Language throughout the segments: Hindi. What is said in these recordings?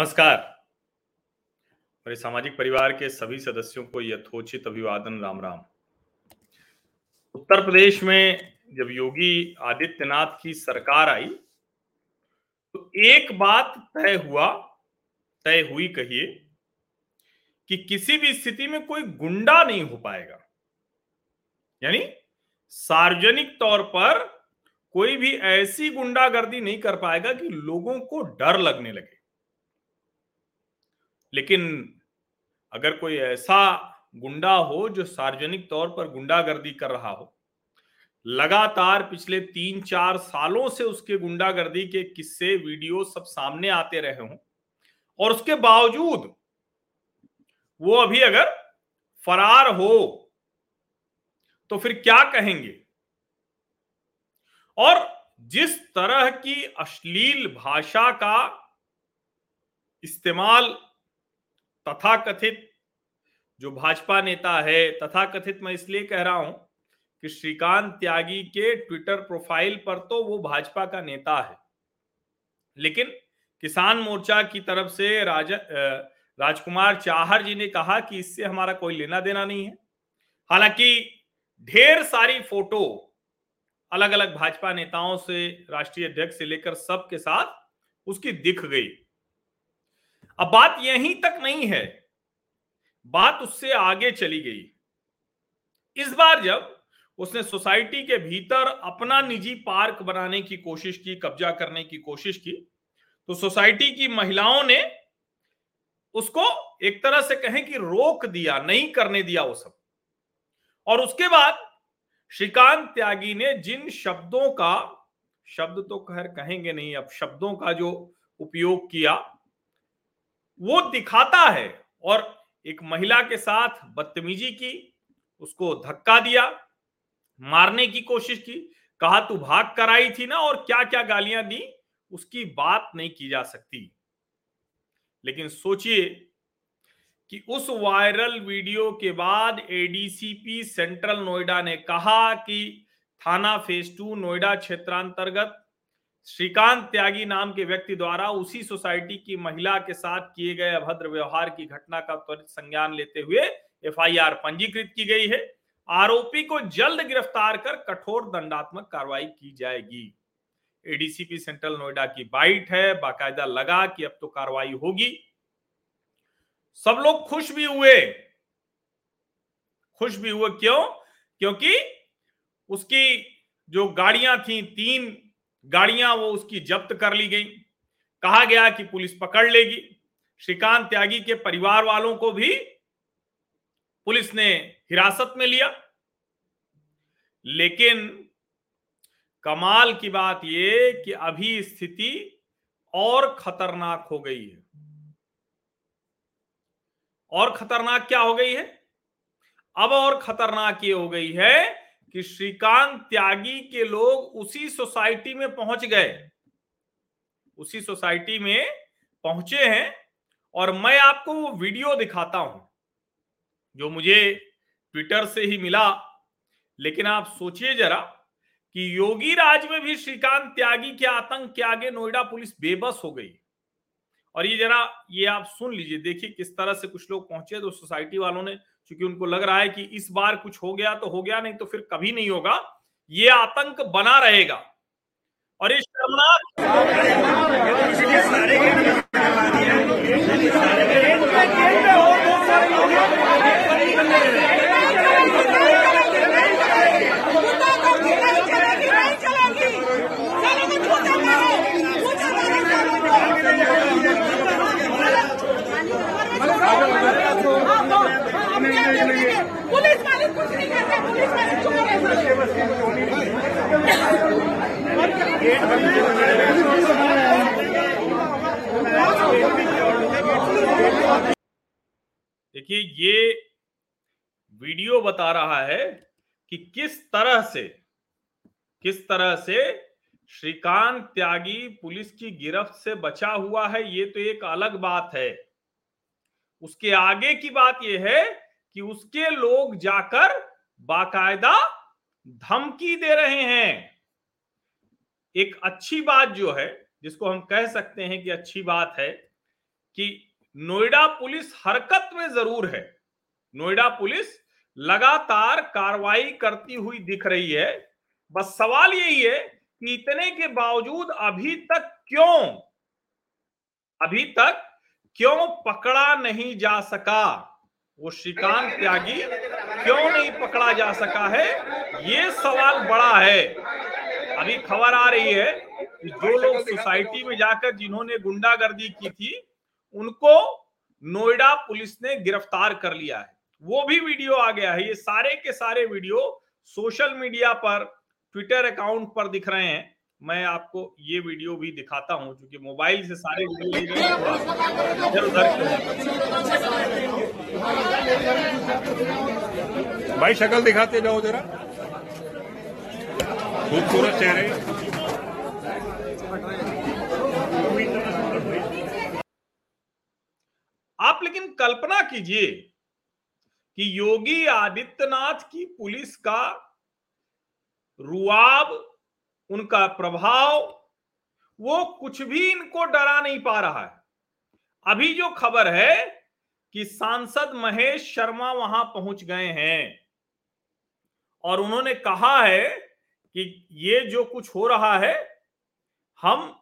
नमस्कार। मेरे सामाजिक परिवार के सभी सदस्यों को यथोचित अभिवादन, राम राम। उत्तर प्रदेश में जब योगी आदित्यनाथ की सरकार आई तो एक बात तय हुआ, तय हुई कहिए, कि किसी भी स्थिति में कोई गुंडा नहीं हो पाएगा। यानी सार्वजनिक तौर पर कोई भी ऐसी गुंडागर्दी नहीं कर पाएगा कि लोगों को डर लगने लगे। लेकिन अगर कोई ऐसा गुंडा हो जो सार्वजनिक तौर पर गुंडागर्दी कर रहा हो, लगातार पिछले तीन चार सालों से उसके गुंडागर्दी के किस्से, वीडियो सब सामने आते रहे हों, और उसके बावजूद वो अभी अगर फरार हो तो फिर क्या कहेंगे? और जिस तरह की अश्लील भाषा का इस्तेमाल तथाकथित जो भाजपा नेता है, तथाकथित मैं इसलिए कह रहा हूँ कि श्रीकांत त्यागी के ट्विटर प्रोफ़ाइल पर तो वो भाजपा का नेता है। लेकिन किसान मोर्चा की तरफ़ से राज राजकुमार चाहर जी ने कहा कि इससे हमारा कोई लेना देना नहीं है। हालाँकि ढेर सारी फ़ोटो अलग अलग भाजपा नेताओं से, राष्ट्रीय अध्यक्ष से लेकर सबके साथ उसकी दिख गई। अब बात यहीं तक नहीं है। बात उससे आगे चली गई। इस बार जब उसने सोसाइटी के भीतर अपना निजी पार्क बनाने की कोशिश की, कब्जा करने की कोशिश की तो सोसाइटी की महिलाओं ने उसको एक तरह से कहें कि रोक दिया, नहीं करने दिया वो सब। और उसके बाद श्रीकांत त्यागी ने जिन शब्दों का, शब्द तो खैर कहेंगे नहीं, अब शब्दों का जो उपयोग किया वो दिखाता है। और एक महिला के साथ बदतमीजी की, उसको धक्का दिया, मारने की कोशिश की, कहा, तू भाग कराई थी ना और क्या क्या गालियाँ दी? उसकी बात नहीं की जा सकती। लेकिन सोचिए कि उस वायरल वीडियो के बाद एडीसीपी सेंट्रल नोएडा ने कहा कि थाना फ़ेज़ टू नोएडा क्षेत्रांतर्गत श्रीकांत त्यागी नाम के व्यक्ति द्वारा उसी सोसाइटी की महिला के साथ किए गए अभद्र व्यवहार की घटना का त्वरित संज्ञान लेते हुए एफआईआर पंजीकृत की गई है। आरोपी को जल्द गिरफ़्तार कर कठोर दंडात्मक कार्रवाई की जाएगी। एडीसीपी सेंट्रल नोएडा की बाइट है, बाकायदा लगा कि अब तो कार्रवाई होगी। सब लोग खुश भी हुए। खुश भी हुए क्यों? क्योंकि उसकी जो गाड़ियाँ थी, तीन गाड़ियाँ वो उसकी जब्त कर ली गई। कहा गया कि पुलिस पकड़ लेगी। श्रीकांत त्यागी के परिवार वालों को भी पुलिस ने हिरासत में लिया। लेकिन कमाल की बात यह कि अभी स्थिति और खतरनाक हो गई है। और खतरनाक क्या हो गई है? अब और खतरनाक ये हो गई है कि श्रीकांत त्यागी के लोग उसी सोसाइटी में पहुँच गए। उसी सोसाइटी में पहुँचे हैं और मैं आपको वो वीडियो दिखाता हूँ, जो मुझे ट्विटर से ही मिला। लेकिन आप सोचिए जरा कि योगी राज में भी श्रीकांत त्यागी के आतंक के आगे नोएडा पुलिस बेबस हो गई। और ये जरा, ये आप सुन लीजिए, देखिए किस तरह से कुछ लोग पहुँचे तो सोसाइटी वालों ने क्योंकि उनको लग रहा है कि इस बार कुछ हो गया तो हो गया, नहीं तो फिर कभी नहीं होगा। ये आतंक बना रहेगा। और ये शर्मनाक पुलिस वाले कुछ नहीं करते पुलिस वाले देखिए, ये वीडियो बता रहा है कि किस तरह से, किस तरह से श्रीकांत त्यागी पुलिस की गिरफ्त से बचा हुआ है, ये तो एक अलग बात है। उसके आगे की बात यह है कि उसके लोग जाकर बाकायदा धमकी दे रहे हैं। एक अच्छी बात जो है, जिसको हम कह सकते हैं कि अच्छी बात है कि नोएडा पुलिस हरकत में ज़रूर है। नोएडा पुलिस लगातार कार्रवाई करती हुई दिख रही है। बस सवाल यही है कि इतने के बावजूद अभी तक क्यों, अभी तक क्यों पकड़ा नहीं जा सका? वो श्रीकांत त्यागी क्यों नहीं पकड़ा जा सका है? ये सवाल बड़ा है। अभी खबर आ रही है कि जो लोग सोसाइटी में जाकर जिन्होंने गुंडागर्दी की थी, उनको नोएडा पुलिस ने गिरफ़्तार कर लिया है। वो भी वीडियो आ गया है। ये सारे के सारे वीडियो सोशल मीडिया पर, ट्विटर अकाउंट पर दिख रहे हैं। मैं आपको ये वीडियो भी दिखाता हूँ क्योंकि मोबाइल से सारे वीडियो भाई शक्ल दिखाते जाओ जरा। खूबसूरत चेहरे। आप लेकिन कल्पना कीजिए कि योगी आदित्यनाथ की पुलिस का रुआब उनका प्रभाव, वो कुछ भी इनको डरा नहीं पा रहा है। अभी जो खबर है कि सांसद महेश शर्मा वहाँ पहुँच गए हैं और उन्होंने कहा है कि ये जो कुछ हो रहा है, हम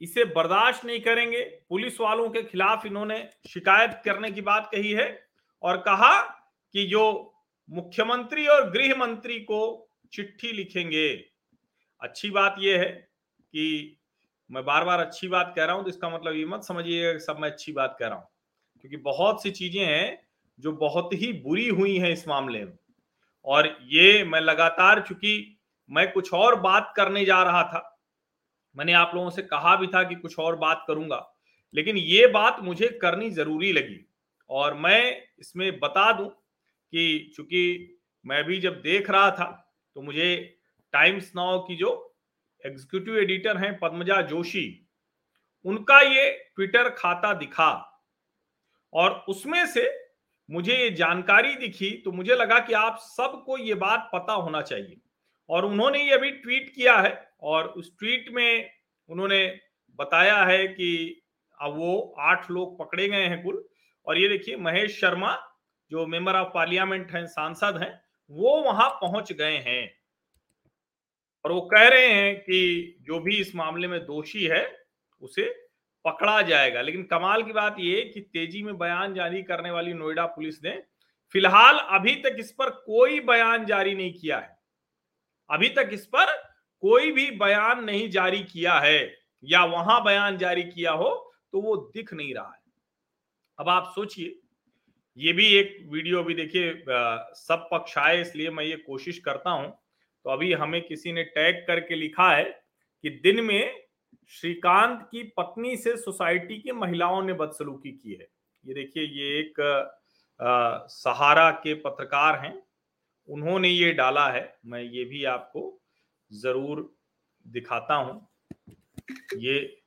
इसे बर्दाश्त नहीं करेंगे। पुलिस वालों के खिलाफ इन्होंने शिकायत करने की बात कही है और कहा कि जो मुख्यमंत्री और गृह मंत्री को चिट्ठी लिखेंगे। अच्छी बात यह है कि मैं बार बार अच्छी बात कह रहा हूँ तो इसका मतलब ये मत समझिए सब मैं अच्छी बात कह रहा हूँ। क्योंकि बहुत सी चीज़ें हैं जो बहुत ही बुरी हुई हैं इस मामले में। और ये मैं लगातार, चूँकि मैं कुछ और बात करने जा रहा था, मैंने आप लोगों से कहा भी था कि कुछ और बात करूँगा, लेकिन ये बात मुझे करनी ज़रूरी लगी। और मैं इसमें बता दूँ कि चूँकि मैं भी जब देख रहा था तो मुझे टाइम्स नाउ की जो एग्जीक्यूटिव एडिटर हैं पद्मजा जोशी, उनका ये ट्विटर खाता दिखा। और उसमें से मुझे ये जानकारी दिखी तो मुझे लगा कि आप सबको ये बात पता होना चाहिए। और उन्होंने ये अभी ट्वीट किया है, और उस ट्वीट में उन्होंने बताया है कि अब वो आठ लोग पकड़े गए हैं कुल। और ये देखिए, महेश शर्मा, जो मेंबर ऑफ़ पार्लियामेंट हैं, सांसद हैं, वो वहाँ पहुँच गए हैं। और वो कह रहे हैं कि जो भी इस मामले में दोषी है, उसे पकड़ा जाएगा। लेकिन कमाल की बात यह कि तेज़ी में बयान जारी करने वाली नोएडा पुलिस ने फ़िलहाल अभी तक इस पर कोई बयान जारी नहीं किया है। अभी तक इस पर कोई भी बयान नहीं जारी किया है, या वहाँ बयान जारी किया हो तो वो दिख नहीं रहा है। अब आप सोचिए, ये भी एक वीडियो भी देखिए सब पक्ष आए, इसलिए मैं ये कोशिश करता हूँ तो अभी हमें किसी ने टैग करके लिखा है कि दिन में श्रीकांत की पत्नी से सोसाइटी की महिलाओं ने बदसलूकी की है। ये देखिए ये एक आ, सहारा के पत्रकार हैं। उन्होंने ये डाला है। मैं ये भी आपको ज़रूर दिखाता हूँ। ये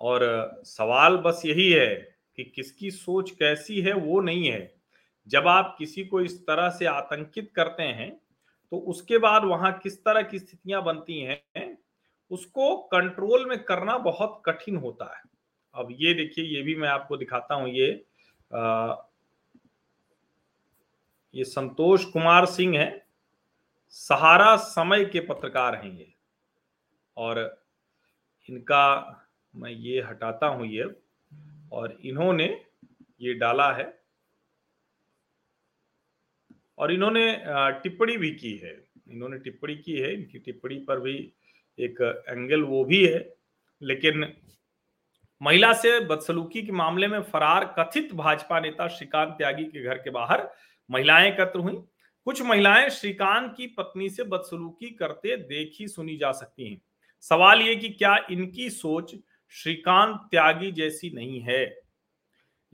और सवाल बस यही है कि किसकी सोच कैसी है वो नहीं है। जब आप किसी को इस तरह से आतंकित करते हैं तो उसके बाद वहाँ किस तरह की स्थितियाँ बनती हैं उसको कंट्रोल में करना बहुत कठिन होता है। अब ये देखिए ये भी मैं आपको दिखाता हूँ ये आ, ये संतोष कुमार सिंह है। सहारा समय के पत्रकार हैं ये। और इनका मैं ये हटाता हूँ ये। और इन्होंने ये डाला है और इन्होंने टिप्पणी भी की है। इन्होंने टिप्पणी की है। इनकी टिप्पणी पर भी एक एंगल वो भी है। लेकिन महिला से बदसलूकी के मामले में फरार कथित भाजपा नेता श्रीकांत त्यागी के घर के बाहर महिलाएँ एकत्र हुई। कुछ महिलाएँ श्रीकांत की पत्नी से बदसलूकी करते देखी सुनी जा सकती हैं। सवाल ये कि क्या इनकी सोच श्रीकांत त्यागी जैसी नहीं है?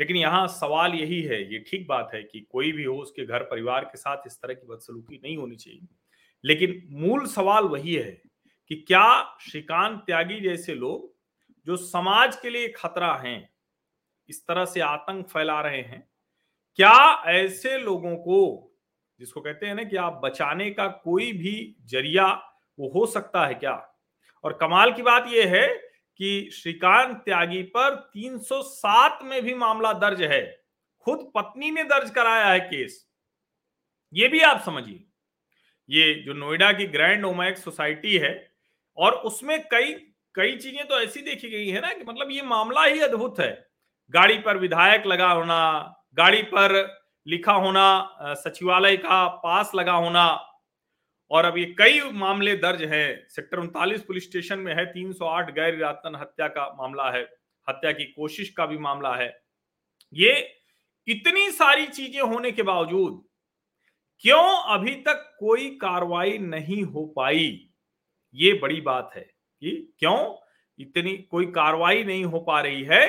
लेकिन यहाँ सवाल यही है, ये ठीक बात है कि कोई भी हो, उसके घर परिवार के साथ इस तरह की बदसलूकी नहीं होनी चाहिए। लेकिन मूल सवाल वही है कि क्या श्रीकांत त्यागी जैसे लोग, जो समाज के लिए खतरा हैं, इस तरह से आतंक फैला रहे हैं, क्या ऐसे लोगों को, जिसको कहते हैं ना कि आप बचाने का कोई भी ज़रिया वो हो सकता है क्या? और कमाल की बात यह है कि श्रीकांत त्यागी पर 307 में भी मामला दर्ज है। खुद पत्नी ने दर्ज कराया है केस। ये भी आप समझिए। ये जो नोएडा की ग्रैंड ओमैक्स सोसाइटी है और उसमें कई कई चीज़ें तो ऐसी देखी गई है ना कि मतलब ये मामला ही अद्भुत है। गाड़ी पर विधायक लगा होना, गाड़ी पर लिखा होना सचिवालय का पास लगा होना और अब ये कई मामले दर्ज हैं। सेक्टर उनतालीस पुलिस स्टेशन में है 308 गैर इरादतन हत्या का मामला है। हत्या की कोशिश का भी मामला है। ये इतनी सारी चीज़ें होने के बावजूद क्यों अभी तक कोई कार्रवाई नहीं हो पाई? ये बड़ी बात है कि क्यों इतनी कोई कार्रवाई नहीं हो पा रही है?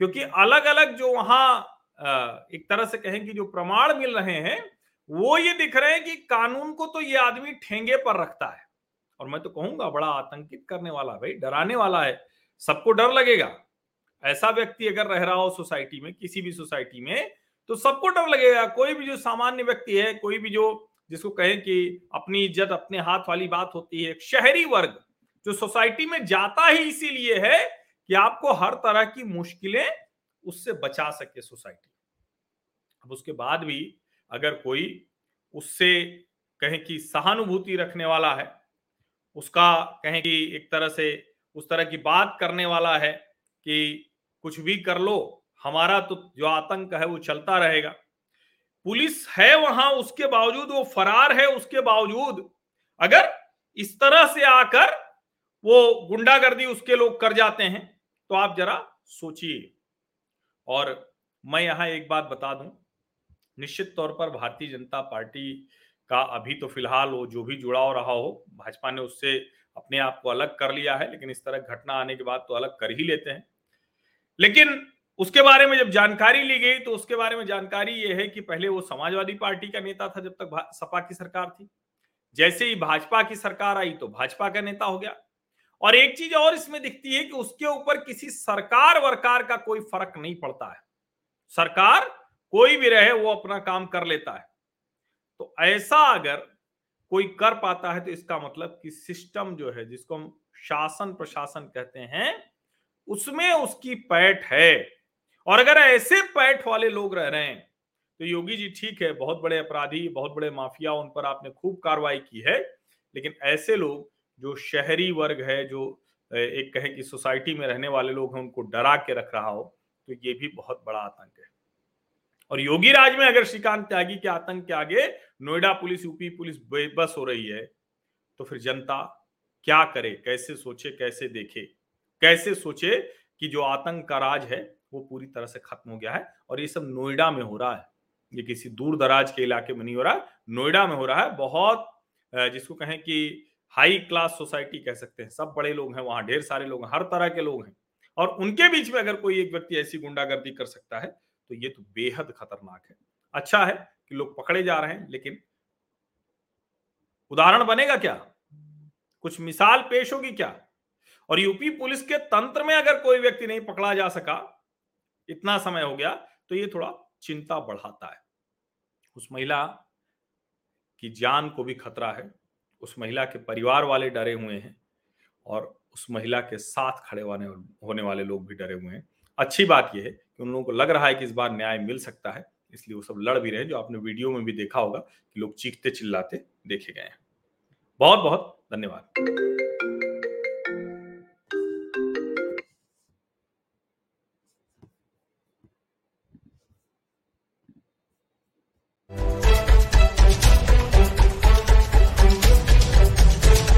क्योंकि अलग अलग जो वहाँ एक तरह से कहें कि जो प्रमाण मिल रहे हैं वो ये दिख रहे हैं कि कानून को तो ये आदमी ठेंगे पर रखता है। और मैं तो कहूँगा बड़ा आतंकित करने वाला, भाई डराने वाला है। सबको डर लगेगा। ऐसा व्यक्ति अगर रह रहा हो सोसाइटी में, किसी भी सोसाइटी में तो सबको डर लगेगा। कोई भी जो सामान्य व्यक्ति है, कोई भी जो, जिसको कहें कि अपनी इज़्ज़त, अपने हाथ वाली बात होती है शहरी वर्ग, जो सोसाइटी में जाता ही इसीलिए है कि आपको हर तरह की मुश्किलें उससे बचा सके सोसाइटी। अब उसके बाद भी अगर कोई उससे कहें कि सहानुभूति रखने वाला है, उसका कहें कि एक तरह से उस तरह की बात करने वाला है कि कुछ भी कर लो, हमारा तो जो आतंक है वो चलता रहेगा। पुलिस है वहाँ, उसके बावजूद वो फरार है, उसके बावजूद अगर इस तरह से आकर वो गुंडागर्दी उसके लोग कर जाते हैं तो आप जरा सोचिए। और मैं यहाँ एक बात बता दूँ निश्चित तौर पर भारतीय जनता पार्टी का अभी तो फ़िलहाल वो जो भी जुड़ाव रहा हो, भाजपा ने उससे अपने आप को अलग कर लिया है, लेकिन इस तरह घटना आने के बाद तो अलग कर ही लेते हैं। लेकिन उसके बारे में जब जानकारी ली गई तो उसके बारे में जानकारी ये है कि पहले वो समाजवादी पार्टी का नेता था जब तक सपा की सरकार थी। जैसे ही भाजपा की सरकार आई तो भाजपा का नेता हो गया। और एक चीज़ और इसमें दिखती है कि उसके ऊपर किसी सरकार वरकार का कोई फ़र्क नहीं पड़ता है। सरकार कोई भी रहे, वो अपना काम कर लेता है। तो ऐसा अगर कोई कर पाता है तो इसका मतलब कि सिस्टम जो है, जिसको हम शासन प्रशासन कहते हैं, उसमें उसकी पैठ है। और अगर ऐसे पैठ वाले लोग रह रहे हैं तो योगी जी ठीक है, बहुत बड़े अपराधी, बहुत बड़े माफिया, उन पर आपने खूब कार्रवाई की है। लेकिन ऐसे लोग, जो शहरी वर्ग है, जो एक कहें कि सोसाइटी में रहने वाले लोग हैं, उनको डरा के रख रहा हो तो ये भी बहुत बड़ा आतंक है। और योगी राज में अगर श्रीकांत त्यागी के आतंक के आगे नोएडा पुलिस, यूपी पुलिस बेबस हो रही है तो फिर जनता क्या करे? कैसे सोचे, कैसे देखे? कैसे सोचे कि जो आतंक का राज है, वो पूरी तरह से खत्म हो गया है और ये सब नोएडा में हो रहा है। ये किसी दूर दराज के इलाके में नहीं हो रहा है, नोएडा में हो रहा है। बहुत जिसको कहें कि हाई क्लास सोसाइटी कह सकते हैं। सब बड़े लोग हैं, वहाँ ढेर सारे लोग हैं, हर तरह के लोग हैं। और उनके बीच में अगर कोई एक व्यक्ति ऐसी गुंडागर्दी कर सकता है तो ये तो बेहद खतरनाक है। अच्छा है कि लोग पकड़े जा रहे हैं, लेकिन उदाहरण बनेगा क्या? कुछ मिसाल पेश होगी क्या? और यूपी पुलिस के तंत्र में अगर कोई व्यक्ति नहीं पकड़ा जा सका, इतना समय हो गया तो ये थोड़ा चिंता बढ़ाता है। उस महिला की जान को भी खतरा है, उस महिला के परिवार वाले डरे हुए हैं, और उस महिला के साथ खड़े होने होने वाले लोग भी डरे हुए हैं। अच्छी बात यह है कि उन लोगों को लग रहा है कि इस बार न्याय मिल सकता है, इसलिए वो सब लड़ भी रहे जो आपने वीडियो में भी देखा होगा कि लोग चीखते चिल्लाते देखे गए हैं। बहुत बहुत धन्यवाद।